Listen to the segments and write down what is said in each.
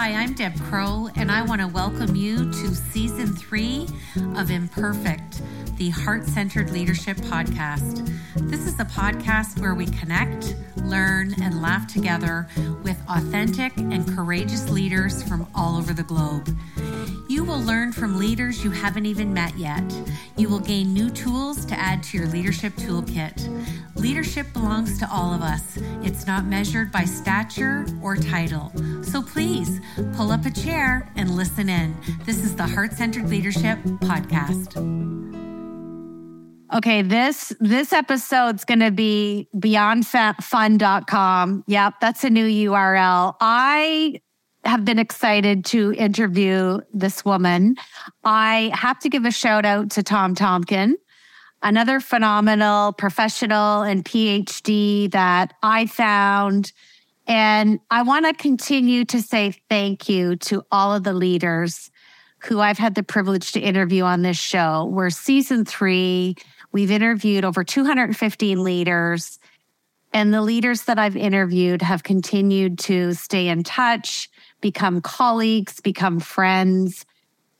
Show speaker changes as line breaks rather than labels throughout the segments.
Hi, I'm Deb Crowe, and I want to welcome you to season three of Imperfect, the Heart Centered Leadership Podcast. This is a podcast where we connect, learn, and laugh together with authentic and courageous leaders from all over the globe. You will learn from leaders you haven't even met yet. You will gain new tools to add to your leadership toolkit. Leadership belongs to all of us. It's not measured by stature or title. So please pull up a chair and listen in. This is the Heart Centered Leadership Podcast. Okay, this this episode's going to be beyondfun.com. Yep, that's a new URL. I have been excited to interview this woman. I have to give a shout out to Tom Tompkin, another phenomenal professional and PhD that I found. And I want to continue to say thank you to all of the leaders who I've had the privilege to interview on this show. We're season three. We've interviewed over 215 leaders. And the leaders that I've interviewed have continued to stay in touch become colleagues, become friends,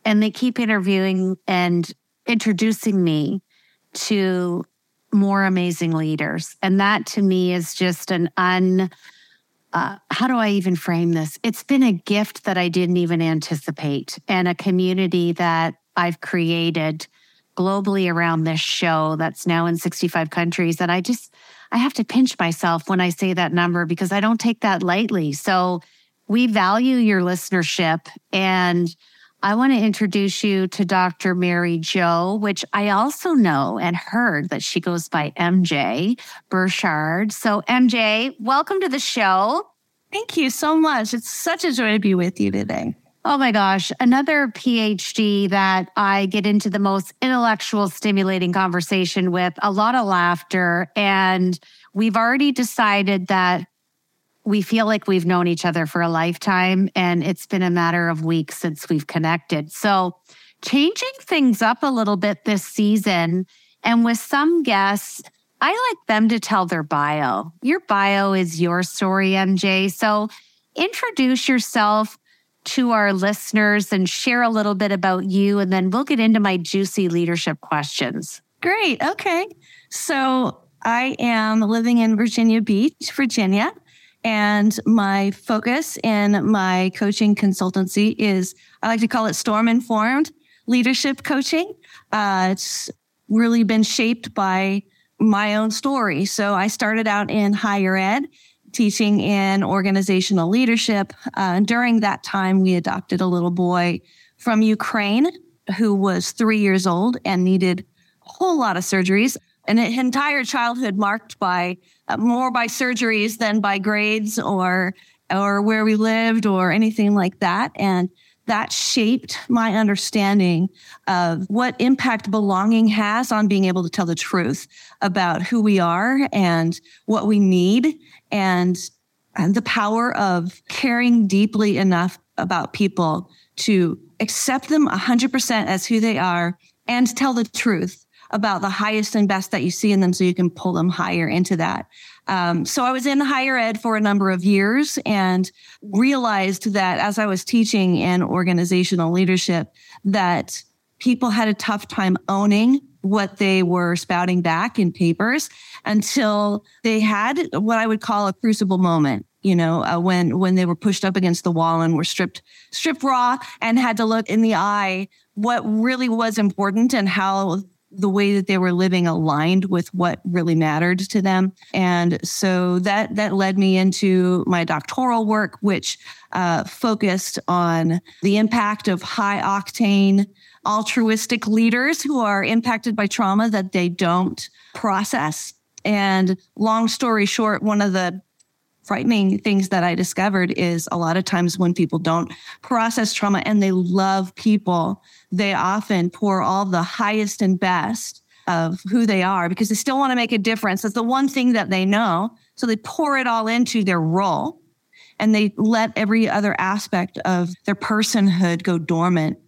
and they keep interviewing and introducing me to more amazing leaders. And that to me is just an un, uh, how do I even frame this? It's been a gift that I didn't even anticipate and a community that I've created globally around this show that's now in 65 countries. And I just, I have to pinch myself when I say that number because I don't take that lightly. So we value your listenership and I want to introduce you to Dr. Mary Jo, which I also know and heard that she goes by MJ Burchard. So, MJ, welcome to the show.
Thank you so much. It's such a joy to be with you today.
Oh my gosh, another PhD that I get into the most intellectual, stimulating conversation with, a lot of laughter. And we've already decided that we feel like we've known each other for a lifetime and it's been a matter of weeks since we've connected. So, changing things up a little bit this season and with some guests, I like them to tell their bio. Your bio is your story, MJ. So, introduce yourself to our listeners and share a little bit about you, and then we'll get into my juicy leadership questions.
Great. Okay. So, I am living in Virginia Beach, Virginia. And my focus in my coaching consultancy is I like to call it trauma informed leadership coaching. Uh, it's really been shaped by my own story. So I started out in higher ed, teaching in organizational leadership. Uh, during that time, we adopted a little boy from Ukraine who was three years old and needed a whole lot of surgeries. An entire childhood marked by uh, more by surgeries than by grades or or where we lived or anything like that. And that shaped my understanding of what impact belonging has on being able to tell the truth about who we are and what we need and, and the power of caring deeply enough about people to accept them 100% as who they are and tell the truth about the highest and best that you see in them so you can pull them higher into that. Um, so I was in higher ed for a number of years and realized that as I was teaching in organizational leadership, that people had a tough time owning what they were spouting back in papers until they had what I would call a crucible moment you know, uh, when when they were pushed up against the wall and were stripped stripped raw and had to look in the eye what really was important and how the way that they were living aligned with what really mattered to them. And so that that led me into my doctoral work, which uh, focused on the impact of high octane altruistic leaders who are impacted by trauma that they don't process. And long story short, one of the frightening things that I discovered is a lot of times when people don't process trauma and they love people, they often pour all the highest and best of who they are because they still want to make a difference. That's the one thing that they know. So they pour it all into their role and they let every other aspect of their personhood go dormant.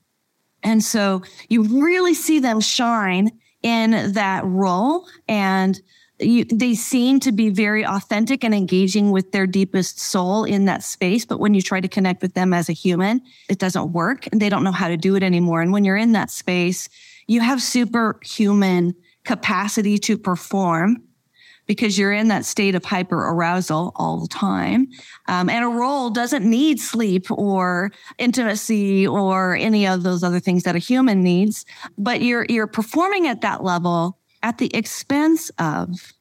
And so you really see them shine in that role and you, they seem to be very authentic and engaging with their deepest soul in that space. But when you try to connect with them as a human, it doesn't work and they don't know how to do it anymore. And when you're in that space, you have superhuman capacity to perform because you're in that state of hyper arousal all the time. Um, and a role doesn't need sleep or intimacy or any of those other things that a human needs, but you're, you're performing at that level at the expense of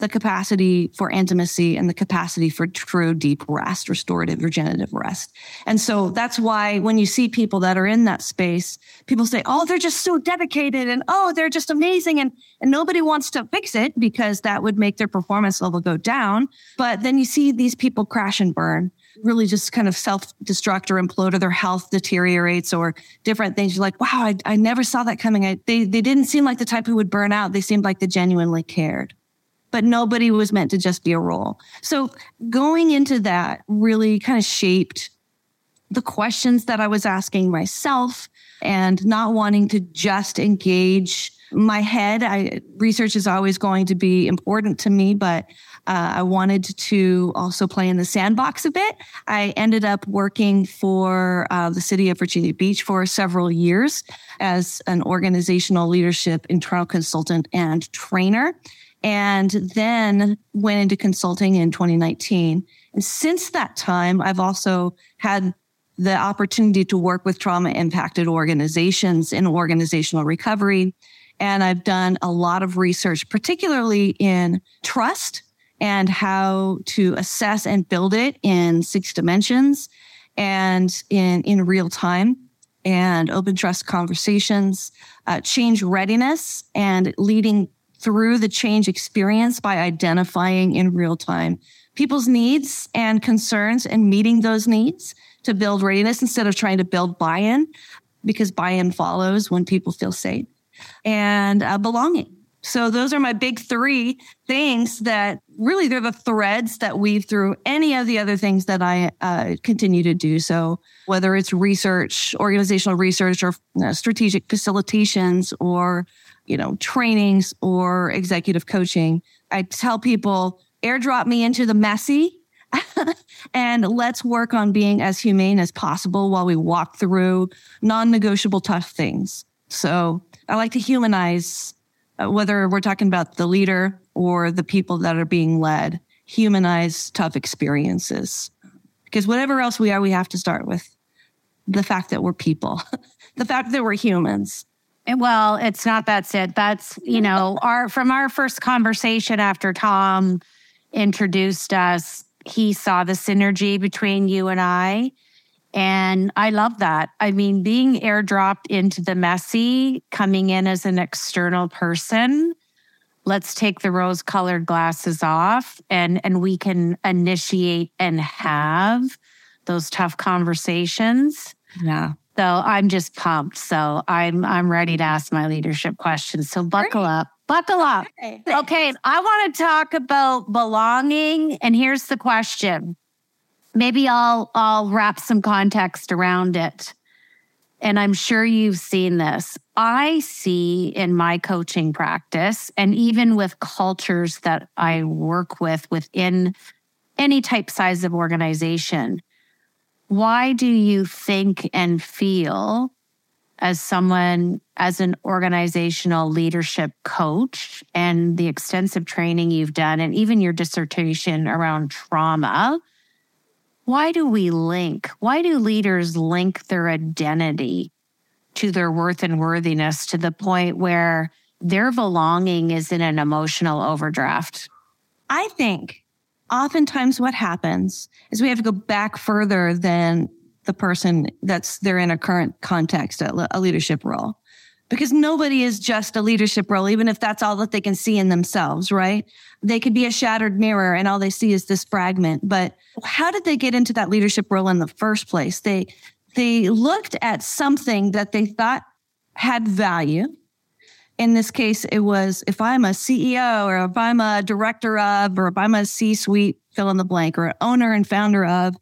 the capacity for intimacy and the capacity for true deep rest, restorative, regenerative rest. And so that's why when you see people that are in that space, people say, Oh, they're just so dedicated and oh, they're just amazing. And, and nobody wants to fix it because that would make their performance level go down. But then you see these people crash and burn really just kind of self destruct or implode or their health deteriorates or different things. You're like, wow, I, I never saw that coming. I, they, they didn't seem like the type who would burn out. They seemed like they genuinely cared but nobody was meant to just be a role. So going into that really kind of shaped the questions that I was asking myself and not wanting to just engage my head. I, research is always going to be important to me, but uh, I wanted to also play in the sandbox a bit. I ended up working for uh, the city of Virginia Beach for several years as an organizational leadership internal consultant and trainer and then went into consulting in 2019. And since that time, I've also had the opportunity to work with trauma impacted organizations in organizational recovery. And I've done a lot of research, particularly in trust and how to assess and build it in six dimensions and in, in real time. And open trust conversations, uh, change readiness and leading through the change experience by identifying in real time people's needs and concerns and meeting those needs to build readiness instead of trying to build buy-in because buy-in follows when people feel safe and uh, belonging so those are my big three things that really they're the threads that weave through any of the other things that I uh, continue to do. So whether it's research, organizational research, or you know, strategic facilitations, or you know, trainings or executive coaching. I tell people airdrop me into the messy and let's work on being as humane as possible while we walk through non-negotiable tough things. So I like to humanize whether we're talking about the leader or the people that are being led, humanize tough experiences. Because whatever else we are, we have to start with the fact that we're people, the fact that we're humans.
Well, it's not that's it. That's, you know, our from our first conversation after Tom introduced us, he saw the synergy between you and I. And I love that. I mean, being airdropped into the messy, coming in as an external person, let's take the rose colored glasses off and and we can initiate and have those tough conversations.
Yeah.
So I'm just pumped. So I'm I'm ready to ask my leadership questions. So buckle Great. up. Buckle up. Okay. okay, I want to talk about belonging and here's the question. Maybe I'll I'll wrap some context around it. And I'm sure you've seen this. I see in my coaching practice and even with cultures that I work with within any type size of organization, why do you think and feel as someone, as an organizational leadership coach, and the extensive training you've done, and even your dissertation around trauma? Why do we link? Why do leaders link their identity to their worth and worthiness to the point where their belonging is in an emotional overdraft?
I think oftentimes what happens is we have to go back further than the person that's they're in a current context, a, a leadership role. Because nobody is just a leadership role, even if that's all that they can see in themselves, right? They could be a shattered mirror and all they see is this fragment. But how did they get into that leadership role in the first place? They, they looked at something that they thought had value in this case, it was if I'm a CEO or if I'm a director of, or if I'm a C suite, fill in the blank, or owner and founder of,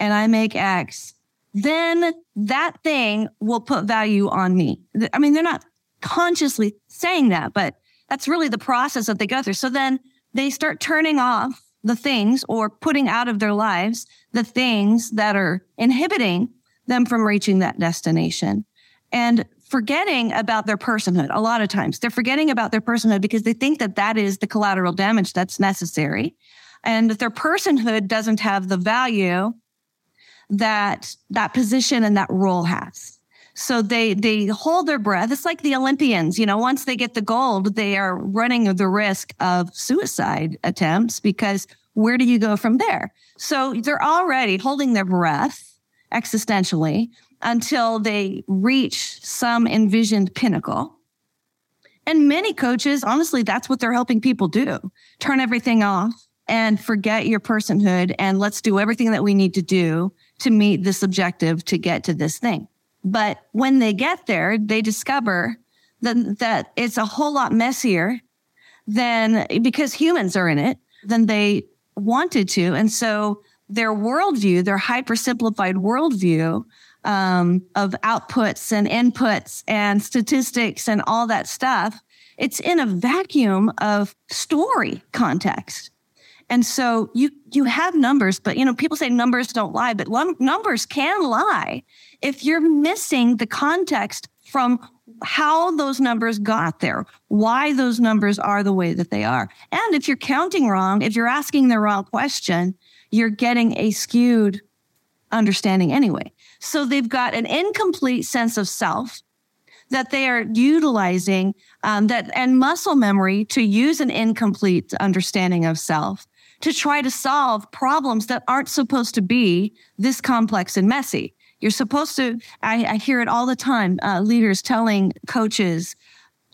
and I make X, then that thing will put value on me. I mean, they're not consciously saying that, but that's really the process that they go through. So then they start turning off the things or putting out of their lives the things that are inhibiting them from reaching that destination and forgetting about their personhood. A lot of times they're forgetting about their personhood because they think that that is the collateral damage that's necessary and that their personhood doesn't have the value that that position and that role has. So they they hold their breath. It's like the Olympians, you know, once they get the gold, they are running the risk of suicide attempts because where do you go from there? So they're already holding their breath existentially until they reach some envisioned pinnacle. And many coaches, honestly, that's what they're helping people do. Turn everything off and forget your personhood and let's do everything that we need to do to meet this objective to get to this thing. But when they get there, they discover that, that it's a whole lot messier than because humans are in it than they wanted to. And so their worldview, their hyper simplified worldview um, of outputs and inputs and statistics and all that stuff, it's in a vacuum of story context. And so you you have numbers, but you know people say numbers don't lie, but lum- numbers can lie if you're missing the context from how those numbers got there, why those numbers are the way that they are. And if you're counting wrong, if you're asking the wrong question, you're getting a skewed understanding anyway. So they've got an incomplete sense of self that they are utilizing um, that and muscle memory to use an incomplete understanding of self to try to solve problems that aren't supposed to be this complex and messy. You're supposed to, I, I hear it all the time, uh, leaders telling coaches,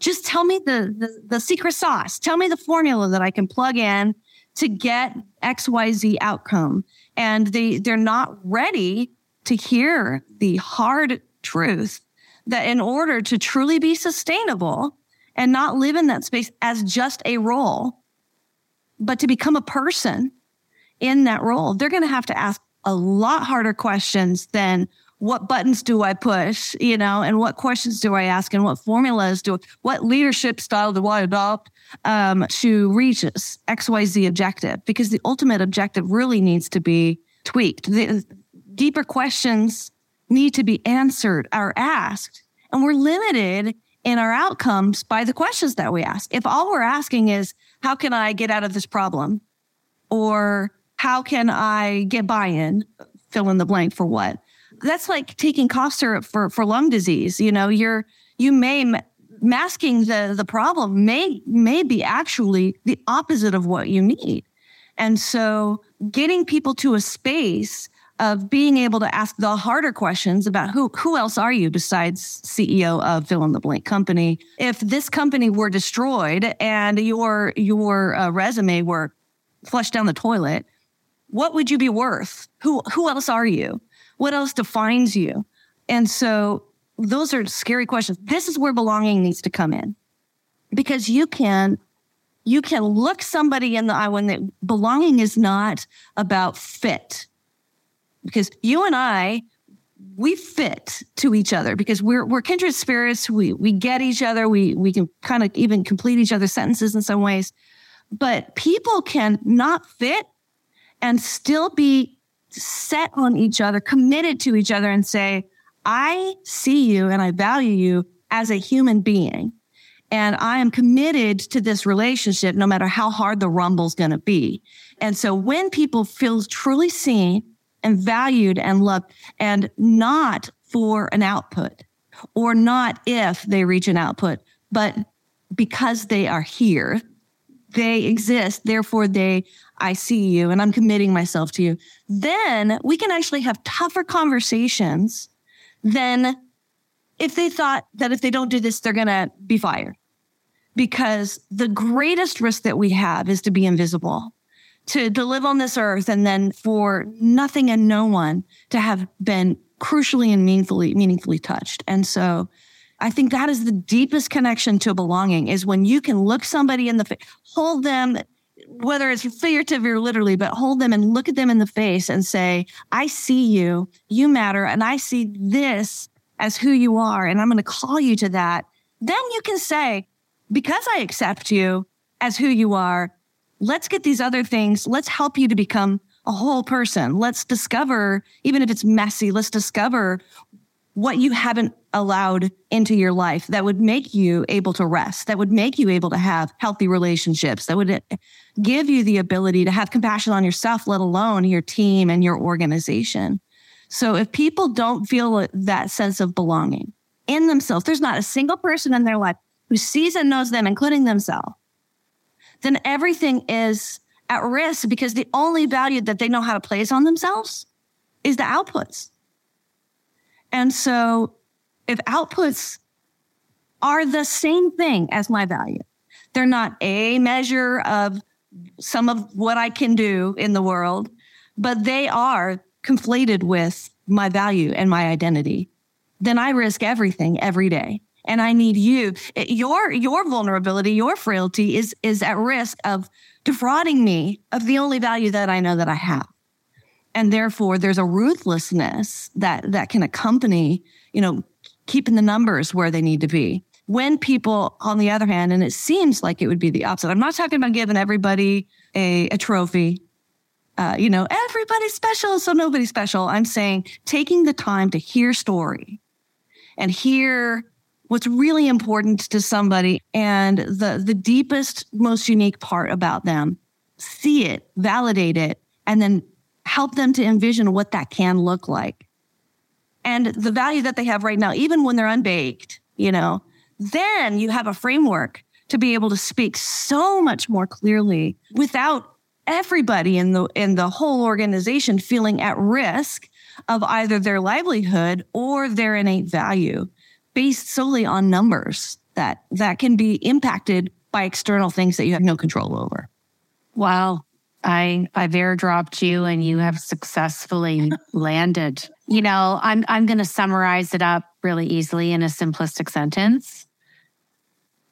just tell me the, the, the secret sauce. Tell me the formula that I can plug in to get XYZ outcome. And they, they're not ready to hear the hard truth that in order to truly be sustainable and not live in that space as just a role, but to become a person in that role, they're going to have to ask a lot harder questions than what buttons do I push, you know, and what questions do I ask and what formulas do, what leadership style do I adopt um, to reach XYZ objective? Because the ultimate objective really needs to be tweaked. The deeper questions need to be answered or asked. And we're limited in our outcomes by the questions that we ask. If all we're asking is, how can I get out of this problem? Or how can I get buy in? Fill in the blank for what? That's like taking cough syrup for, for lung disease. You know, you're, you may masking the, the problem may, may be actually the opposite of what you need. And so getting people to a space of being able to ask the harder questions about who who else are you besides CEO of fill in the blank company. If this company were destroyed and your your uh, resume were flushed down the toilet, what would you be worth? Who who else are you? What else defines you? And so those are scary questions. This is where belonging needs to come in. Because you can you can look somebody in the eye when the belonging is not about fit. Because you and I, we fit to each other because we're we're kindred spirits. We we get each other. We we can kind of even complete each other's sentences in some ways. But people can not fit and still be set on each other, committed to each other, and say, I see you and I value you as a human being. And I am committed to this relationship no matter how hard the rumble's going to be. And so when people feel truly seen and valued and loved and not for an output or not if they reach an output, but because they are here, they exist. Therefore, they I see you and I'm committing myself to you, then we can actually have tougher conversations than if they thought that if they don't do this, they're going to be fired. Because the greatest risk that we have is to be invisible, to, to live on this earth and then for nothing and no one to have been crucially and meaningfully, meaningfully touched. And so I think that is the deepest connection to belonging is when you can look somebody in the face, hold them, whether it's figurative or literally, but hold them and look at them in the face and say, I see you, you matter, and I see this as who you are, and I'm going to call you to that. Then you can say, because I accept you as who you are, let's get these other things. Let's help you to become a whole person. Let's discover, even if it's messy, let's discover what you haven't allowed into your life that would make you able to rest, that would make you able to have healthy relationships, that would give you the ability to have compassion on yourself, let alone your team and your organization. So if people don't feel that sense of belonging in themselves, there's not a single person in their life who sees and knows them, including themselves, then everything is at risk because the only value that they know how to place on themselves is the outputs. And so if outputs are the same thing as my value, they're not a measure of some of what I can do in the world, but they are conflated with my value and my identity, then I risk everything every day. And I need you. Your your vulnerability, your frailty is is at risk of defrauding me of the only value that I know that I have. And therefore there's a ruthlessness that that can accompany, you know, keeping the numbers where they need to be. When people, on the other hand, and it seems like it would be the opposite. I'm not talking about giving everybody a, a trophy. Uh, you know, everybody's special, so nobody's special. I'm saying taking the time to hear story and hear what's really important to somebody and the the deepest, most unique part about them. See it, validate it, and then help them to envision what that can look like and the value that they have right now, even when they're unbaked, you know, then you have a framework to be able to speak so much more clearly without everybody in the in the whole organization feeling at risk of either their livelihood or their innate value based solely on numbers that that can be impacted by external things that you have no control over.
Wow. I I've airdropped you and you have successfully landed. You know, I'm I'm going to summarize it up really easily in a simplistic sentence.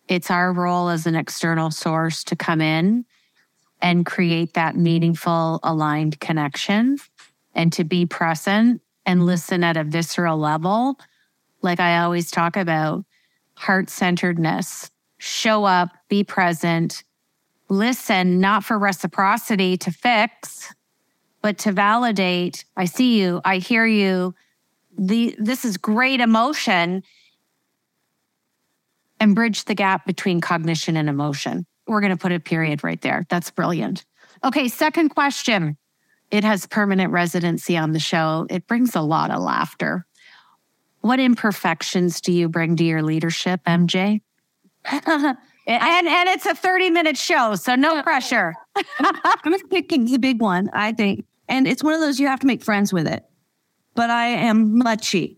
It's our role as an external source to come in and create that meaningful aligned connection and to be present and listen at a visceral level like I always talk about heart-centeredness. Show up, be present, listen, not for reciprocity to fix, but to validate. I see you. I hear you. The, this is great emotion and bridge the gap between cognition and emotion. We're going to put a period right there. That's brilliant. Okay, second question. It has permanent residency on the show. It brings a lot of laughter. What imperfections do you bring to your leadership, MJ? And and it's a 30 minute show, so no pressure.
I'm picking the big one, I think. And it's one of those you have to make friends with it. But I am muchy.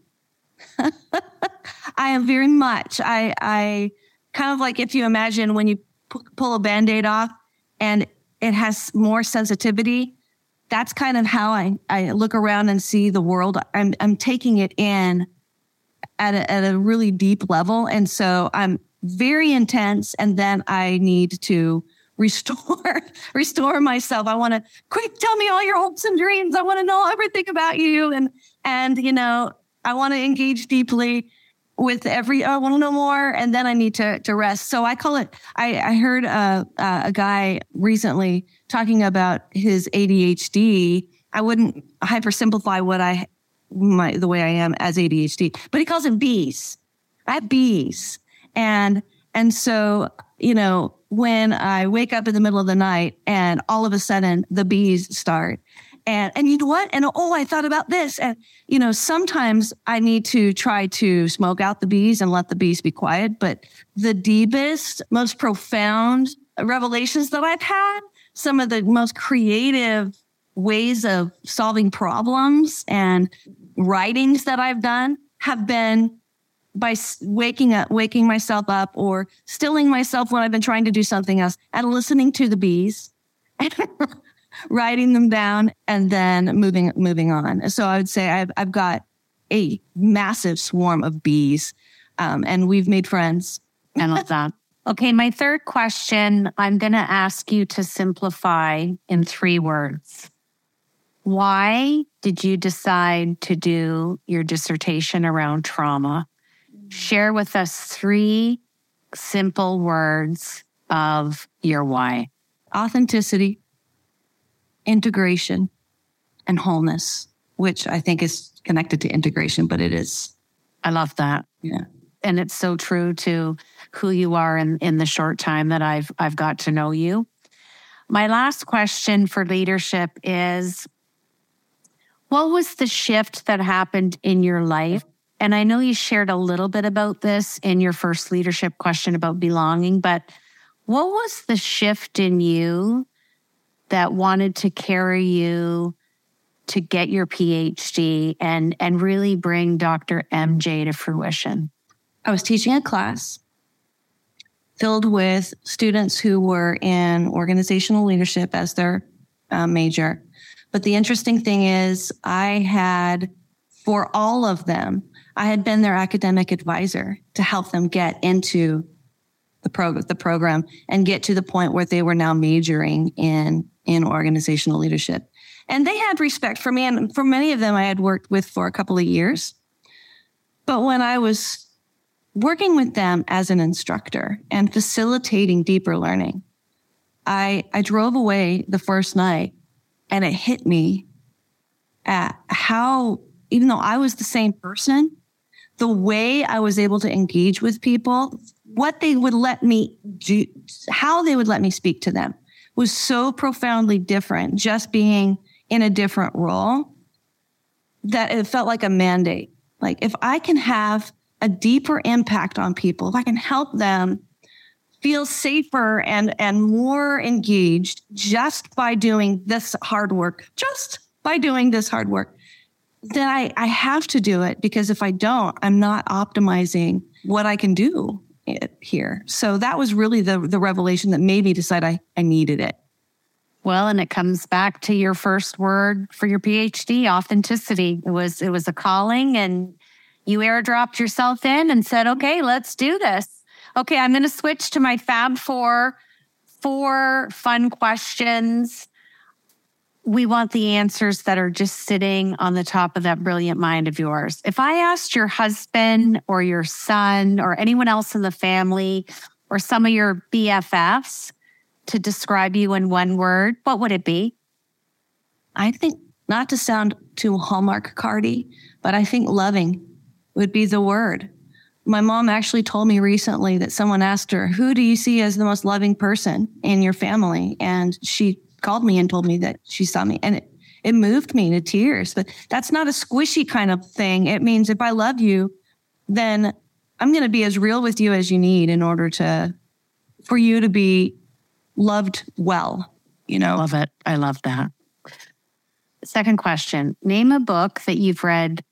I am very much. I I kind of like if you imagine when you p- pull a band-aid off and it has more sensitivity, that's kind of how I, I look around and see the world. I'm I'm taking it in at a, at a really deep level. And so I'm very intense and then I need to restore restore myself. I want to quick tell me all your hopes and dreams. I want to know everything about you and and you know, I want to engage deeply with every I want to know more and then I need to to rest. So I call it I I heard a a guy recently talking about his ADHD. I wouldn't hypersimplify what I my the way I am as ADHD, but he calls it bees. I have bees. And, and so, you know, when I wake up in the middle of the night and all of a sudden the bees start and, and you know what? And oh, I thought about this. And, you know, sometimes I need to try to smoke out the bees and let the bees be quiet. But the deepest, most profound revelations that I've had, some of the most creative ways of solving problems and writings that I've done have been by waking up, waking myself up or stilling myself when I've been trying to do something else and listening to the bees and writing them down and then moving, moving on. So I would say I've, I've got a massive swarm of bees. Um, and we've made friends.
I love that. Okay. My third question, I'm going to ask you to simplify in three words. Why did you decide to do your dissertation around trauma? share with us three simple words of your why?
Authenticity, integration, and wholeness, which I think is connected to integration, but it is.
I love that.
Yeah.
And it's so true to who you are in, in the short time that I've I've got to know you. My last question for leadership is what was the shift that happened in your life? And I know you shared a little bit about this in your first leadership question about belonging, but what was the shift in you that wanted to carry you to get your PhD and and really bring Dr. MJ to fruition?
I was teaching a class filled with students who were in organizational leadership as their uh, major. But the interesting thing is, I had, for all of them, I had been their academic advisor to help them get into the, prog- the program and get to the point where they were now majoring in, in organizational leadership. And they had respect for me. And for many of them, I had worked with for a couple of years. But when I was working with them as an instructor and facilitating deeper learning, I, I drove away the first night and it hit me at how, even though I was the same person, the way I was able to engage with people, what they would let me do, how they would let me speak to them was so profoundly different just being in a different role that it felt like a mandate. Like if I can have a deeper impact on people, if I can help them feel safer and, and more engaged just by doing this hard work, just by doing this hard work, then I, I have to do it because if I don't, I'm not optimizing what I can do here. So that was really the, the revelation that made me decide I, I needed it.
Well, and it comes back to your first word for your PhD, authenticity. It was it was a calling and you airdropped yourself in and said, "Okay, let's do this." Okay, I'm going to switch to my Fab 4 four fun questions. We want the answers that are just sitting on the top of that brilliant mind of yours. If I asked your husband or your son or anyone else in the family or some of your BFFs, to describe you in one word, what would it be?
I think not to sound too Hallmark cardy, but I think loving would be the word. My mom actually told me recently that someone asked her, Who do you see as the most loving person in your family? And she called me and told me that she saw me. And it, it moved me to tears. But that's not a squishy kind of thing. It means if I love you, then I'm going to be as real with you as you need in order to, for you to be loved well, you know.
Love it. I love that. Second question Name a book that you've read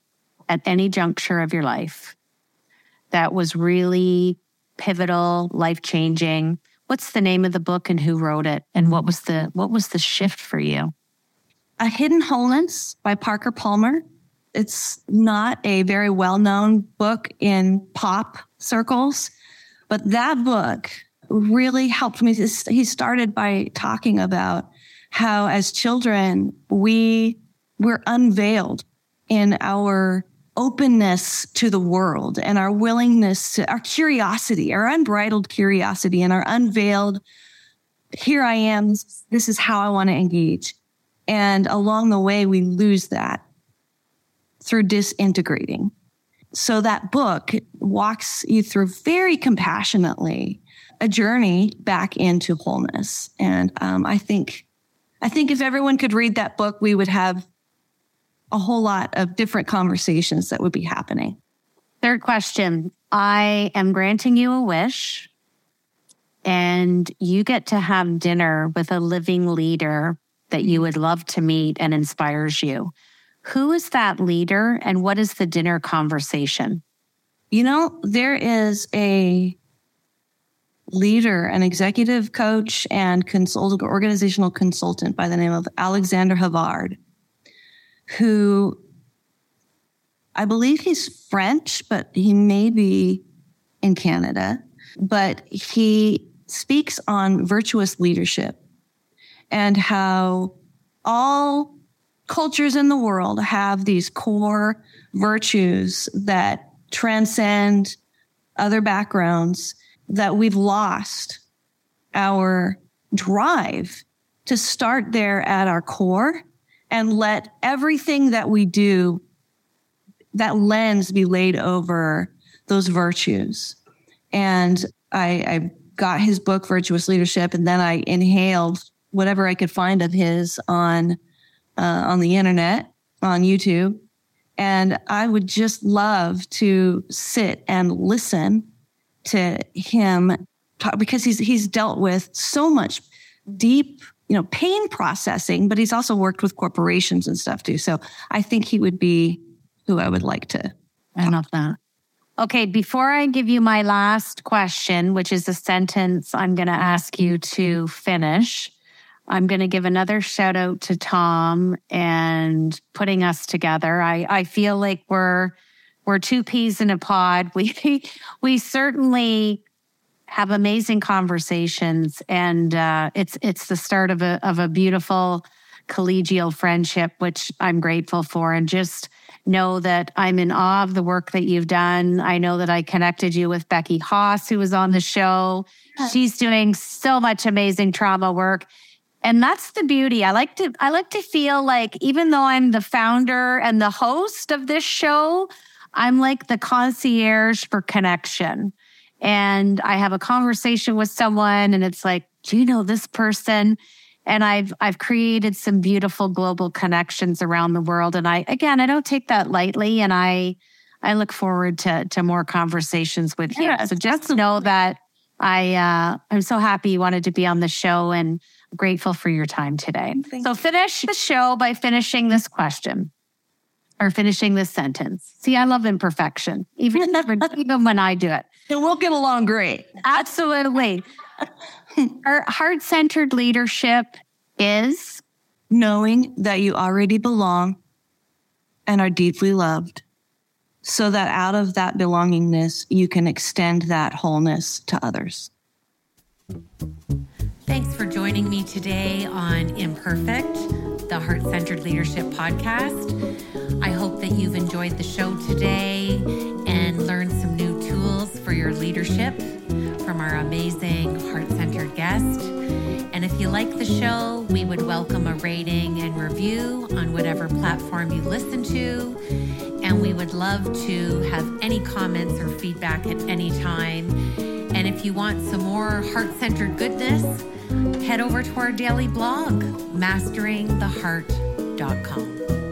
at any juncture of your life that was really pivotal, life changing. What's the name of the book and who wrote it? And what was the what was the shift for you?
A Hidden Wholeness by Parker Palmer. It's not a very well-known book in pop circles, but that book really helped me. He started by talking about how as children, we were unveiled in our openness to the world and our willingness to our curiosity, our unbridled curiosity and our unveiled, here I am. This is how I want to engage. And along the way, we lose that through disintegrating. So that book walks you through very compassionately a journey back into wholeness. And um, I think, I think if everyone could read that book, we would have a whole lot of different conversations that would be happening.
Third question I am granting you a wish, and you get to have dinner with a living leader that you would love to meet and inspires you. Who is that leader, and what is the dinner conversation?
You know, there is a leader, an executive coach, and consult, organizational consultant by the name of Alexander Havard, who I believe he's French, but he may be in Canada. But he speaks on virtuous leadership and how all cultures in the world have these core virtues that transcend other backgrounds that we've lost our drive to start there at our core and let everything that we do, that lens be laid over those virtues. And I, I got his book, Virtuous Leadership, and then I inhaled whatever I could find of his on uh, on the internet, on YouTube. And I would just love to sit and listen to him talk because he's he's dealt with so much deep, you know, pain processing, but he's also worked with corporations and stuff too. So I think he would be who I would like to.
I love that. Okay, before I give you my last question, which is a sentence I'm going to ask you to finish, I'm going to give another shout out to Tom and putting us together. I, I feel like we're we're two peas in a pod. We we certainly have amazing conversations, and uh, it's it's the start of a of a beautiful collegial friendship, which I'm grateful for, and just know that I'm in awe of the work that you've done. I know that I connected you with Becky Haas, who was on the show. She's doing so much amazing trauma work. And that's the beauty. I like to I like to feel like even though I'm the founder and the host of this show, I'm like the concierge for connection and I have a conversation with someone and it's like, do you know this person? And I've I've created some beautiful global connections around the world. And I again I don't take that lightly and I I look forward to to more conversations with you. so just know that I uh I'm so happy you wanted to be on the show and grateful for your time today. Thank so finish the show by finishing this question or finishing this sentence. See, I love imperfection, even, even when I do it.
And we'll get along great.
Absolutely. Our heart centered leadership is
knowing that you already belong and are deeply loved, so that out of that belongingness, you can extend that wholeness to others.
Thanks for joining me today on Imperfect, the Heart Centered Leadership Podcast. I hope that you've enjoyed the show today and learned some new tools for your leadership from our amazing heart centered guest. And if you like the show, we would welcome a rating and review on whatever platform you listen to. And we would love to have any comments or feedback at any time. And if you want some more heart centered goodness, head over to our daily blog, masteringtheheart.com.